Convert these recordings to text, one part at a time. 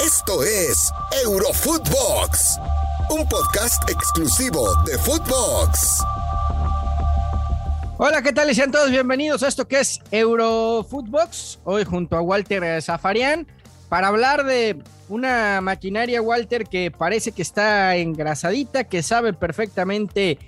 Esto es Eurofootbox, un podcast exclusivo de Footbox. Hola, ¿qué tal? Y sean todos bienvenidos a esto que es Eurofootbox. Hoy junto a Walter Zafarian para hablar de una maquinaria, Walter, que parece que está engrasadita, que sabe perfectamente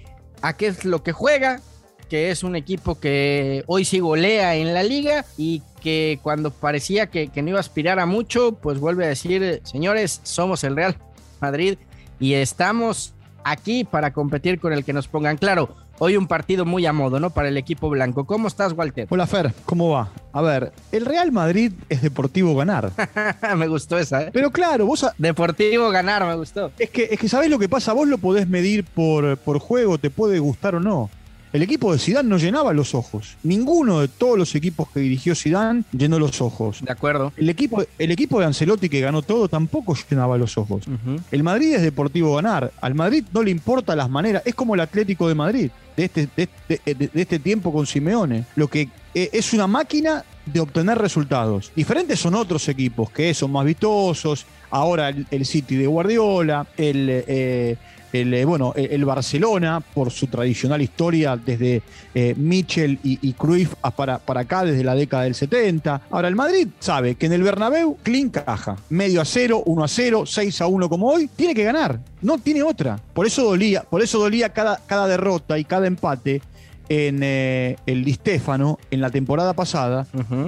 a qué es lo que juega, que es un equipo que hoy sí golea en la liga y que cuando parecía que, no iba a aspirar a mucho, pues vuelve a decir, señores, somos el Real Madrid y estamos aquí para competir con el que nos pongan. Claro, hoy un partido muy a modo, ¿no? Para el equipo blanco. ¿Cómo estás, Walter? Hola, Fer, ¿cómo va? A ver, el Real Madrid es deportivo ganar. me gustó esa, ¿eh? Pero claro, vos... Deportivo ganar, me gustó. Es que, es que sabés lo que pasa, vos lo podés medir por, por juego, te puede gustar o no. El equipo de Zidane no llenaba los ojos. Ninguno de todos los equipos que dirigió Zidane llenó los ojos. De acuerdo. El equipo, el equipo de Ancelotti que ganó todo tampoco llenaba los ojos. El Madrid es deportivo ganar. Al Madrid no le importa las maneras. Es como el Atlético de Madrid de este, de, este tiempo con Simeone. Lo que eh, es una máquina de obtener resultados. Diferentes son otros equipos que son más vistosos. Ahora el, City de Guardiola, el, eh, el, eh, bueno, el, Barcelona, por su tradicional historia desde eh, Michel y, Cruyff para, para acá, desde la década del 70. Ahora, el Madrid sabe que en el Bernabéu, clean caja. Medio a cero, uno a cero, 6 a 1 como hoy, tiene que ganar. No tiene otra. Por eso dolía, por eso dolía cada, cada derrota y cada empate en eh, el Di Stéfano en la temporada pasada,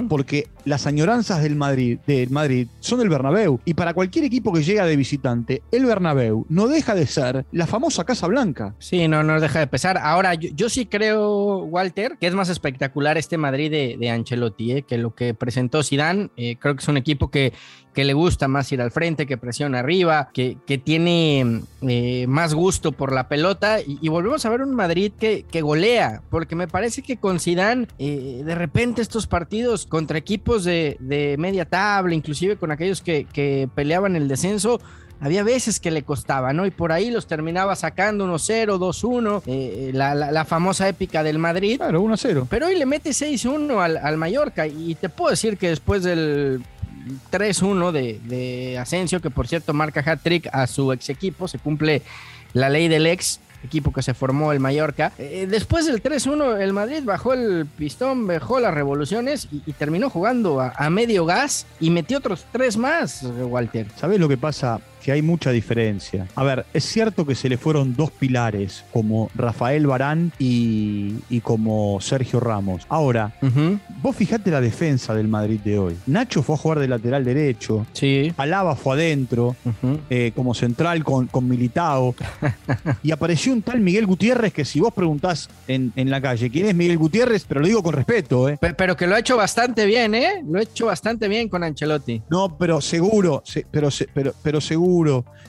porque las añoranzas del Madrid, del Madrid son el Bernabéu. Y para cualquier equipo que llega de visitante, el Bernabéu no deja de ser la famosa Casa Blanca. Sí, no, no deja de pesar. Ahora, yo, sí creo, Walter, que es más espectacular este Madrid de, Ancelotti, eh, que lo que presentó Zidane. Eh, creo que es un equipo que que le gusta más ir al frente, que presiona arriba, que, que tiene eh, más gusto por la pelota y, volvemos a ver un Madrid que, que, golea, porque me parece que con Zidane eh, de repente estos partidos contra equipos de, de media tabla, inclusive con aquellos que, que peleaban el descenso, había veces que le costaba, ¿no? Y por ahí los terminaba sacando 1-0, 2-1, eh, la, la, famosa épica del Madrid. Claro, 1-0. Pero hoy le mete 6-1 al, al Mallorca y te puedo decir que después del 3-1 de, de Asensio, que por cierto marca hat-trick a su ex equipo, se cumple la ley del ex equipo que se formó el Mallorca. Eh, después del 3-1, el Madrid bajó el pistón, bajó las revoluciones y, terminó jugando a, a, medio gas y metió otros tres más, Walter. ¿Sabes lo que pasa? Que hay mucha diferencia. A ver, es cierto que se le fueron dos pilares, como Rafael Barán y, como Sergio Ramos. Ahora, vos fijate la defensa del Madrid de hoy. Nacho fue a jugar de lateral derecho. Sí. Alaba fue adentro, eh, como central con, con Militao. y apareció un tal Miguel Gutiérrez que si vos preguntás en, la calle quién es Miguel Gutiérrez, pero lo digo con respeto, ¿eh? Pero, que lo ha hecho bastante bien, ¿eh? Lo ha hecho bastante bien con Ancelotti. No, pero seguro, pero, pero, pero seguro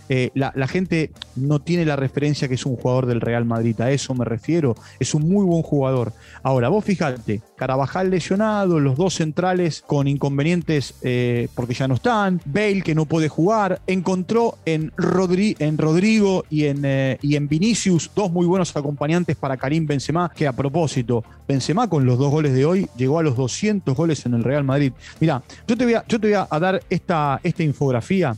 eh, la, gente no tiene la referencia que es un jugador del Real Madrid, a eso me refiero, es un muy buen jugador. Ahora, vos fijate, Carabajal lesionado, los dos centrales con inconvenientes eh, porque ya no están, Bale que no puede jugar, encontró en, en Rodrigo y en, eh, y en Vinicius dos muy buenos acompañantes para Karim Benzema, que a propósito, Benzema con los dos goles de hoy llegó a los 200 goles en el Real Madrid. Mira, yo te voy a, yo te voy a dar esta, esta infografía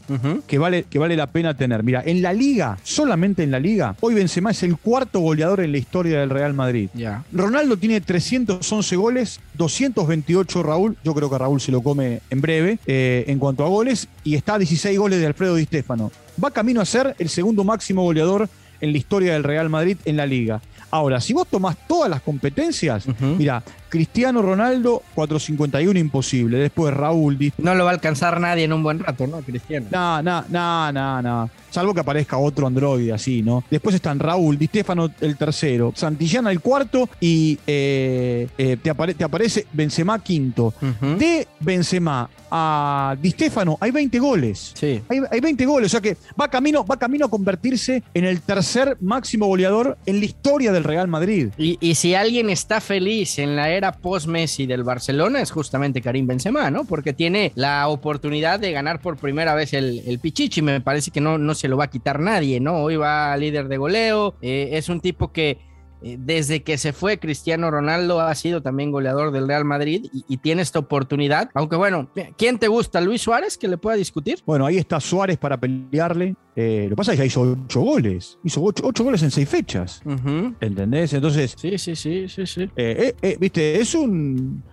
que vale que vale la pena tener. Mira, en la liga, solamente en la liga, hoy Benzema es el cuarto goleador en la historia del Real Madrid. Ronaldo tiene 311 goles, 228 Raúl, yo creo que Raúl se lo come en breve eh, en cuanto a goles, y está a 16 goles de Alfredo Di Stéfano. Va camino a ser el segundo máximo goleador en la historia del Real Madrid en la liga. Ahora, si vos tomás todas las competencias, mira, Cristiano Ronaldo, 451 imposible. Después Raúl. No lo va a alcanzar nadie en un buen rato, ¿no, Cristiano? No, no, no, no, no. Salvo que aparezca otro Android así, ¿no? Después están Raúl, Di Stefano el tercero, Santillana el cuarto y eh, eh, te, aparece Benzema quinto. De Benzema a Di Stefano hay 20 goles. Sí. Hay, hay, 20 goles, o sea que va camino, va camino a convertirse en el tercer máximo goleador en la historia del Real Madrid. Y, y si alguien está feliz en la era post-Messi del Barcelona es justamente Karim Benzema, ¿no? Porque tiene la oportunidad de ganar por primera vez el, el Pichichi. Me parece que no, no se lo va a quitar nadie, ¿no? Hoy va líder de goleo. Eh, es un tipo que desde que se fue Cristiano Ronaldo ha sido también goleador del Real Madrid y, tiene esta oportunidad. Aunque bueno, ¿quién te gusta? ¿Luis Suárez que le pueda discutir? Bueno, ahí está Suárez para pelearle. Eh, lo que pasa es que hizo ocho goles. Hizo ocho, goles en seis fechas. ¿Entendés? Entonces. Sí, sí, sí, sí, sí. Viste, es un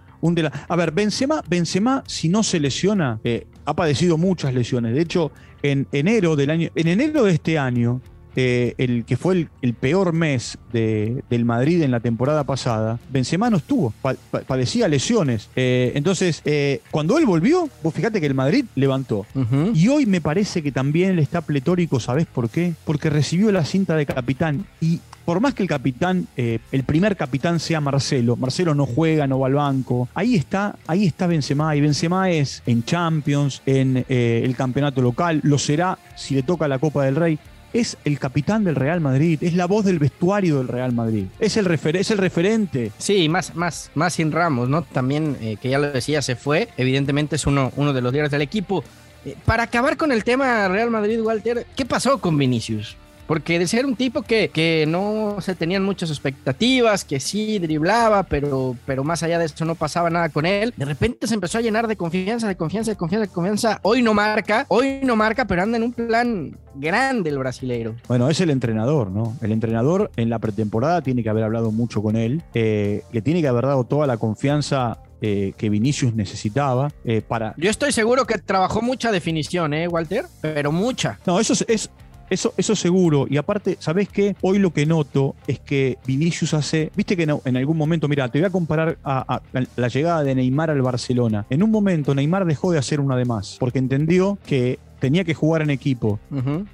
a ver, Benzema, Benzema, si no se lesiona, eh, ha padecido muchas lesiones. De hecho, en enero del año, en enero de este año, eh, el que fue el, peor mes del Madrid en la temporada pasada, Benzema no estuvo, padecía lesiones. Eh, entonces, cuando él volvió, vos fíjate que el Madrid levantó. Y hoy me parece que también le está pletórico, ¿sabés por qué? Porque recibió la cinta de capitán y por más que el capitán, eh, el primer capitán sea Marcelo, Marcelo no juega, no va al banco, ahí está, ahí está Benzema, y Benzema es en Champions, en eh, el campeonato local, lo será si le toca la Copa del Rey, es el capitán del Real Madrid, es la voz del vestuario del Real Madrid, es el, es el referente. Sí, más, más, más sin Ramos, ¿no? También, eh, que ya lo decía, se fue, evidentemente es uno, uno de los líderes del equipo. para acabar con el tema Real Madrid, Walter, ¿qué pasó con Vinicius? Porque de ser un tipo que, que no se tenían muchas expectativas, que sí driblaba, pero, pero más allá de eso no pasaba nada con él, de repente se empezó a llenar de confianza, de confianza, de confianza, de confianza. Hoy no marca, hoy no marca, pero anda en un plan grande el brasileiro. Bueno, es el entrenador, ¿no? El entrenador en la pretemporada tiene que haber hablado mucho con él, eh, que tiene que haber dado toda la confianza eh, que Vinicius necesitaba eh, para... Yo estoy seguro que trabajó mucha definición, ¿eh, Walter? Pero mucha. No, eso es, eso, eso seguro. Y aparte, ¿sabes qué? Hoy lo que noto es que Vinicius hace. Viste que en, algún momento, mira, te voy a comparar a, la llegada de Neymar al Barcelona. En un momento, Neymar dejó de hacer una de más, porque entendió que tenía que jugar en equipo.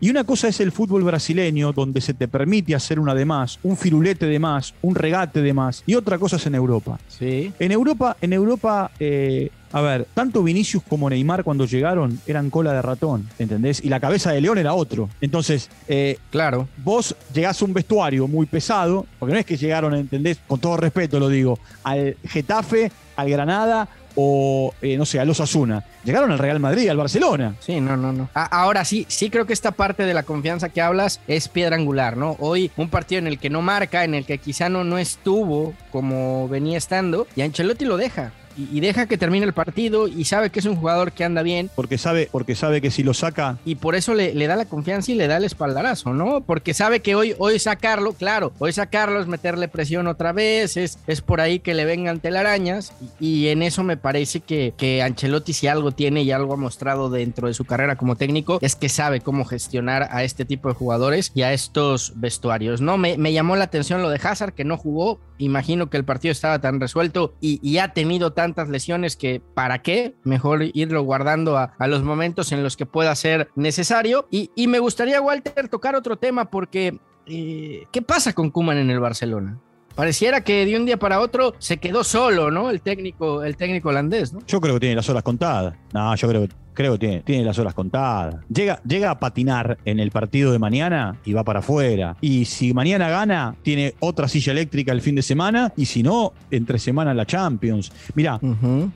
Y una cosa es el fútbol brasileño, donde se te permite hacer una de más, un firulete de más, un regate de más. Y otra cosa es en Europa. Sí. En Europa, en Europa eh, a ver, tanto Vinicius como Neymar cuando llegaron eran cola de ratón, ¿entendés? Y la cabeza de león era otro. Entonces, eh, claro, vos llegás a un vestuario muy pesado, porque no es que llegaron, ¿entendés? Con todo respeto lo digo, al Getafe, al Granada o, eh, no sé, a los Asuna. Llegaron al Real Madrid, al Barcelona. Sí, no, no, no. ahora sí, sí creo que esta parte de la confianza que hablas es piedra angular, ¿no? Hoy un partido en el que no marca, en el que quizá no, no estuvo como venía estando, y Ancelotti lo deja y, deja que termine el partido y sabe que es un jugador que anda bien. Porque sabe, porque sabe que si lo saca. Y por eso le, da la confianza y le da el espaldarazo, ¿no? Porque sabe que hoy, hoy sacarlo, claro, hoy sacarlo es meterle presión otra vez, es, es por ahí que le vengan telarañas. Y, en eso me parece que, que Ancelotti, si algo tiene y algo ha mostrado dentro de su carrera como técnico, es que sabe cómo gestionar a este tipo de jugadores y a estos vestuarios, ¿no? Me, me llamó la atención lo de Hazard, que no jugó. Imagino que el partido estaba tan resuelto y, y ha tenido tan tantas lesiones que para qué, mejor irlo guardando a, los momentos en los que pueda ser necesario. Y, me gustaría, Walter, tocar otro tema porque eh, ¿qué pasa con Kuman en el Barcelona? Pareciera que de un día para otro se quedó solo, ¿no? El técnico, el técnico holandés, ¿no? Yo creo que tiene las horas contadas. No, yo creo que creo que tiene, tiene las horas contadas. Llega, llega a patinar en el partido de mañana y va para afuera. Y si mañana gana, tiene otra silla eléctrica el fin de semana. Y si no, entre semana la Champions. Mira,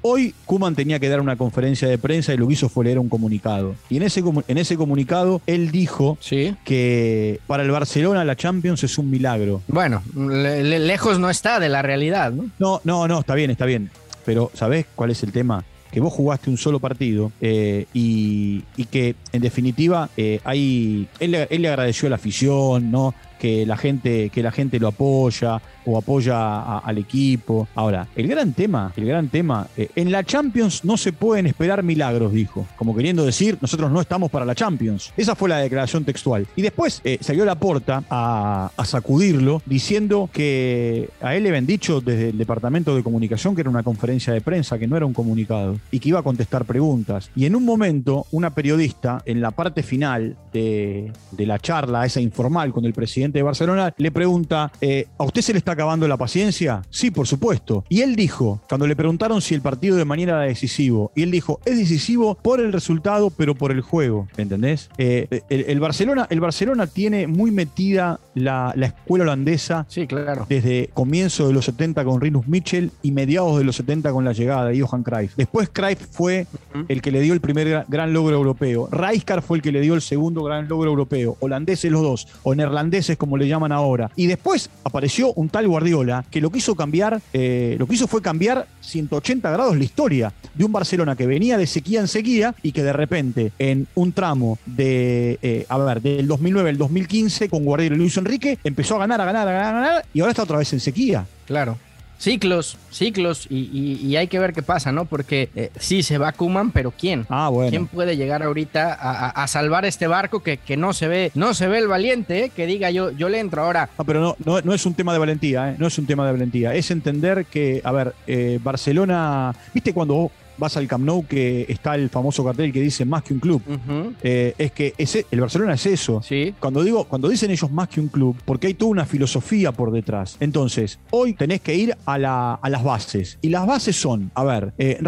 hoy Kuman tenía que dar una conferencia de prensa y lo que hizo fue leer un comunicado. Y en ese, en ese comunicado él dijo que para el Barcelona la Champions es un milagro. Bueno, lejos no está de la realidad, ¿no? No, no, no, está bien, está bien. Pero ¿sabés cuál es el tema? Que vos jugaste un solo partido eh, y, que en definitiva eh, hay, él, él, le agradeció a la afición, ¿no? que la gente, que la gente lo apoya o apoya al equipo. Ahora, el gran tema, el gran tema, eh, en la Champions no se pueden esperar milagros, dijo, como queriendo decir, nosotros no estamos para la Champions. Esa fue la declaración textual. Y después eh, salió la porta a, sacudirlo, diciendo que a él le habían dicho desde el departamento de comunicación que era una conferencia de prensa, que no era un comunicado, y que iba a contestar preguntas. Y en un momento, una periodista, en la parte final de, de la charla, esa informal con el presidente, de Barcelona, le pregunta, eh, ¿a usted se le está acabando la paciencia? Sí, por supuesto. Y él dijo, cuando le preguntaron si el partido de mañana era decisivo, y él dijo, es decisivo por el resultado, pero por el juego. ¿Entendés? Eh, el, Barcelona, el Barcelona tiene muy metida la, escuela holandesa sí, claro. desde comienzo de los 70 con Rinus Mitchell y mediados de los 70 con la llegada de Johan Cruyff. Después Cruyff fue el que le dio el primer gran logro europeo. Rijkaard fue el que le dio el segundo gran logro europeo. Holandeses los dos, o neerlandeses como le llaman ahora. Y después apareció un tal Guardiola que lo que hizo cambiar, eh, lo que hizo fue cambiar 180 grados la historia de un Barcelona que venía de sequía en sequía y que de repente en un tramo de, eh, a ver, del 2009 al 2015 con Guardiola y Luis Enrique empezó a ganar, a ganar, a ganar, a ganar y ahora está otra vez en sequía. Claro. Ciclos, ciclos, y, hay que ver qué pasa, ¿no? Porque eh, sí se va Kuman, pero ¿quién? Ah, bueno. ¿Quién puede llegar ahorita a, salvar este barco que, que, no se ve, no se ve el valiente, eh? que diga yo, yo le entro ahora? No, pero no, no, es un tema de valentía, ¿eh? no es un tema de valentía. Es entender que, a ver, eh, Barcelona, ¿viste cuando vas al Camp Nou que está el famoso cartel que dice más que un club. Eh, es que ese, el Barcelona es eso. ¿Sí? Cuando digo, cuando dicen ellos más que un club, porque hay toda una filosofía por detrás. Entonces, hoy tenés que ir a, las bases. Y las bases son, a ver, eh,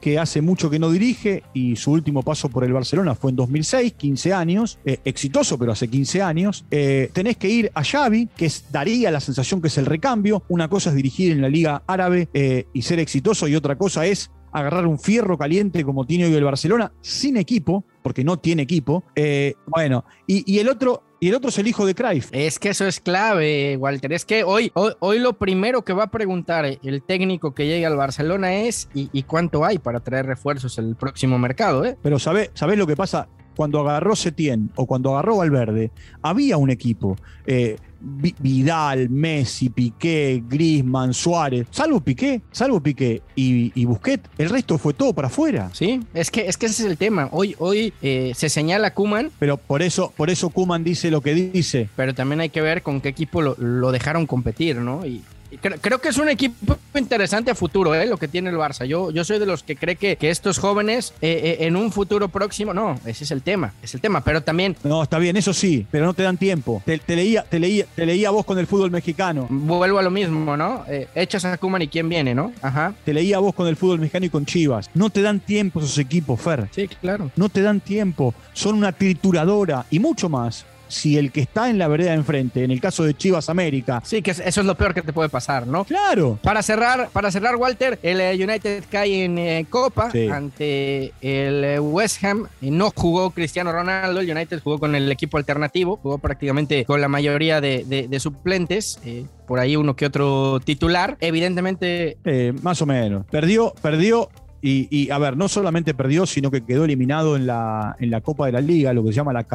que hace mucho que no dirige y su último paso por el Barcelona fue en 2006, 15 años, eh, exitoso, pero hace 15 años. Eh, tenés que ir a Xavi, que es, daría la sensación que es el recambio. Una cosa es dirigir en la Liga Árabe y ser exitoso, y otra cosa es agarrar un fierro caliente como tiene hoy el Barcelona, sin equipo, porque no tiene equipo. Eh, bueno, y, el otro. Y el otro es el hijo de Cruyff. Es que eso es clave, Walter. Es que hoy, hoy, lo primero que va a preguntar el técnico que llegue al Barcelona es ¿y, cuánto hay para traer refuerzos en el próximo mercado? Eh? Pero ¿sabés sabe lo que pasa? Cuando agarró Setién o cuando agarró Valverde, había un equipo. Eh, Vidal, Messi, Piqué, Grisman, Suárez, salvo Piqué, salvo Piqué y, y, Busquets, el resto fue todo para afuera. Sí, es que, es que ese es el tema. Hoy, hoy eh, se señala Kuman. Pero por eso, por eso Kuman dice lo que dice. Pero también hay que ver con qué equipo lo, lo dejaron competir, ¿no? Y Creo, que es un equipo interesante a futuro, ¿eh? lo que tiene el Barça. Yo, yo soy de los que cree que, que estos jóvenes eh, eh, en un futuro próximo, no, ese es el tema, es el tema, pero también... No, está bien, eso sí, pero no te dan tiempo. Te, leía, te, leía, te leía vos con el fútbol mexicano. Vuelvo a lo mismo, ¿no? Eh, echas a Kuman y quién viene, ¿no? Ajá. Te leía vos con el fútbol mexicano y con Chivas. No te dan tiempo esos equipos, Fer. Sí, claro. No te dan tiempo. Son una trituradora y mucho más si el que está en la vereda enfrente, en el caso de Chivas América. Sí, que eso es lo peor que te puede pasar, ¿no? Claro. Para cerrar, para cerrar Walter, el eh, United cae en eh, Copa ante el eh, West Ham. No jugó Cristiano Ronaldo, el United jugó con el equipo alternativo, jugó prácticamente con la mayoría de, suplentes. por ahí uno que otro titular. Evidentemente. más o menos. Perdió, perdió y, a ver, no solamente perdió, sino que quedó eliminado en la, en la Copa de la Liga, lo que se llama la,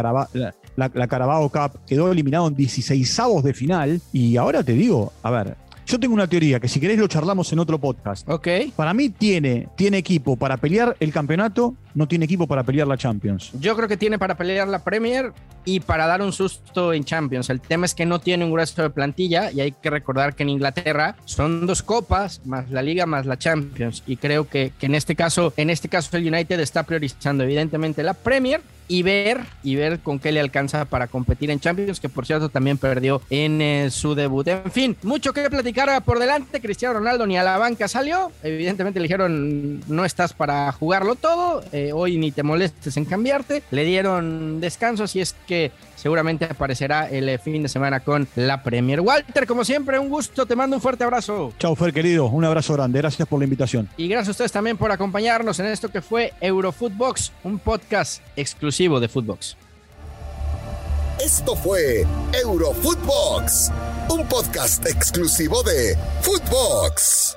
la, Carabao Cup. Quedó eliminado en 16 de final. Y ahora te digo, a ver, yo tengo una teoría que si querés lo charlamos en otro podcast. Ok. Para mí tiene, tiene equipo para pelear el campeonato, no tiene equipo para pelear la Champions. Yo creo que tiene para pelear la Premier y para dar un susto en Champions. El tema es que no tiene un grueso de plantilla y hay que recordar que en Inglaterra son dos copas más la Liga más la Champions y creo que, que en este caso en este caso el United está priorizando evidentemente la Premier y ver y ver con qué le alcanza para competir en Champions, que por cierto también perdió en eh, su debut. En fin, mucho que platicar por delante. Cristiano Ronaldo ni a la banca salió. Evidentemente le dijeron no estás para jugarlo todo. Eh, hoy ni te molestes en cambiarte. Le dieron descanso, así es que seguramente aparecerá el eh, fin de semana con la Premier. Walter, como siempre, un gusto. Te mando un fuerte abrazo. Chao, Fer, querido. Un abrazo grande. Gracias por la invitación. Y gracias a ustedes también por acompañarnos en esto que fue Eurofootbox, un podcast de Footbox. Esto fue Eurofootbox, un podcast exclusivo de Footbox.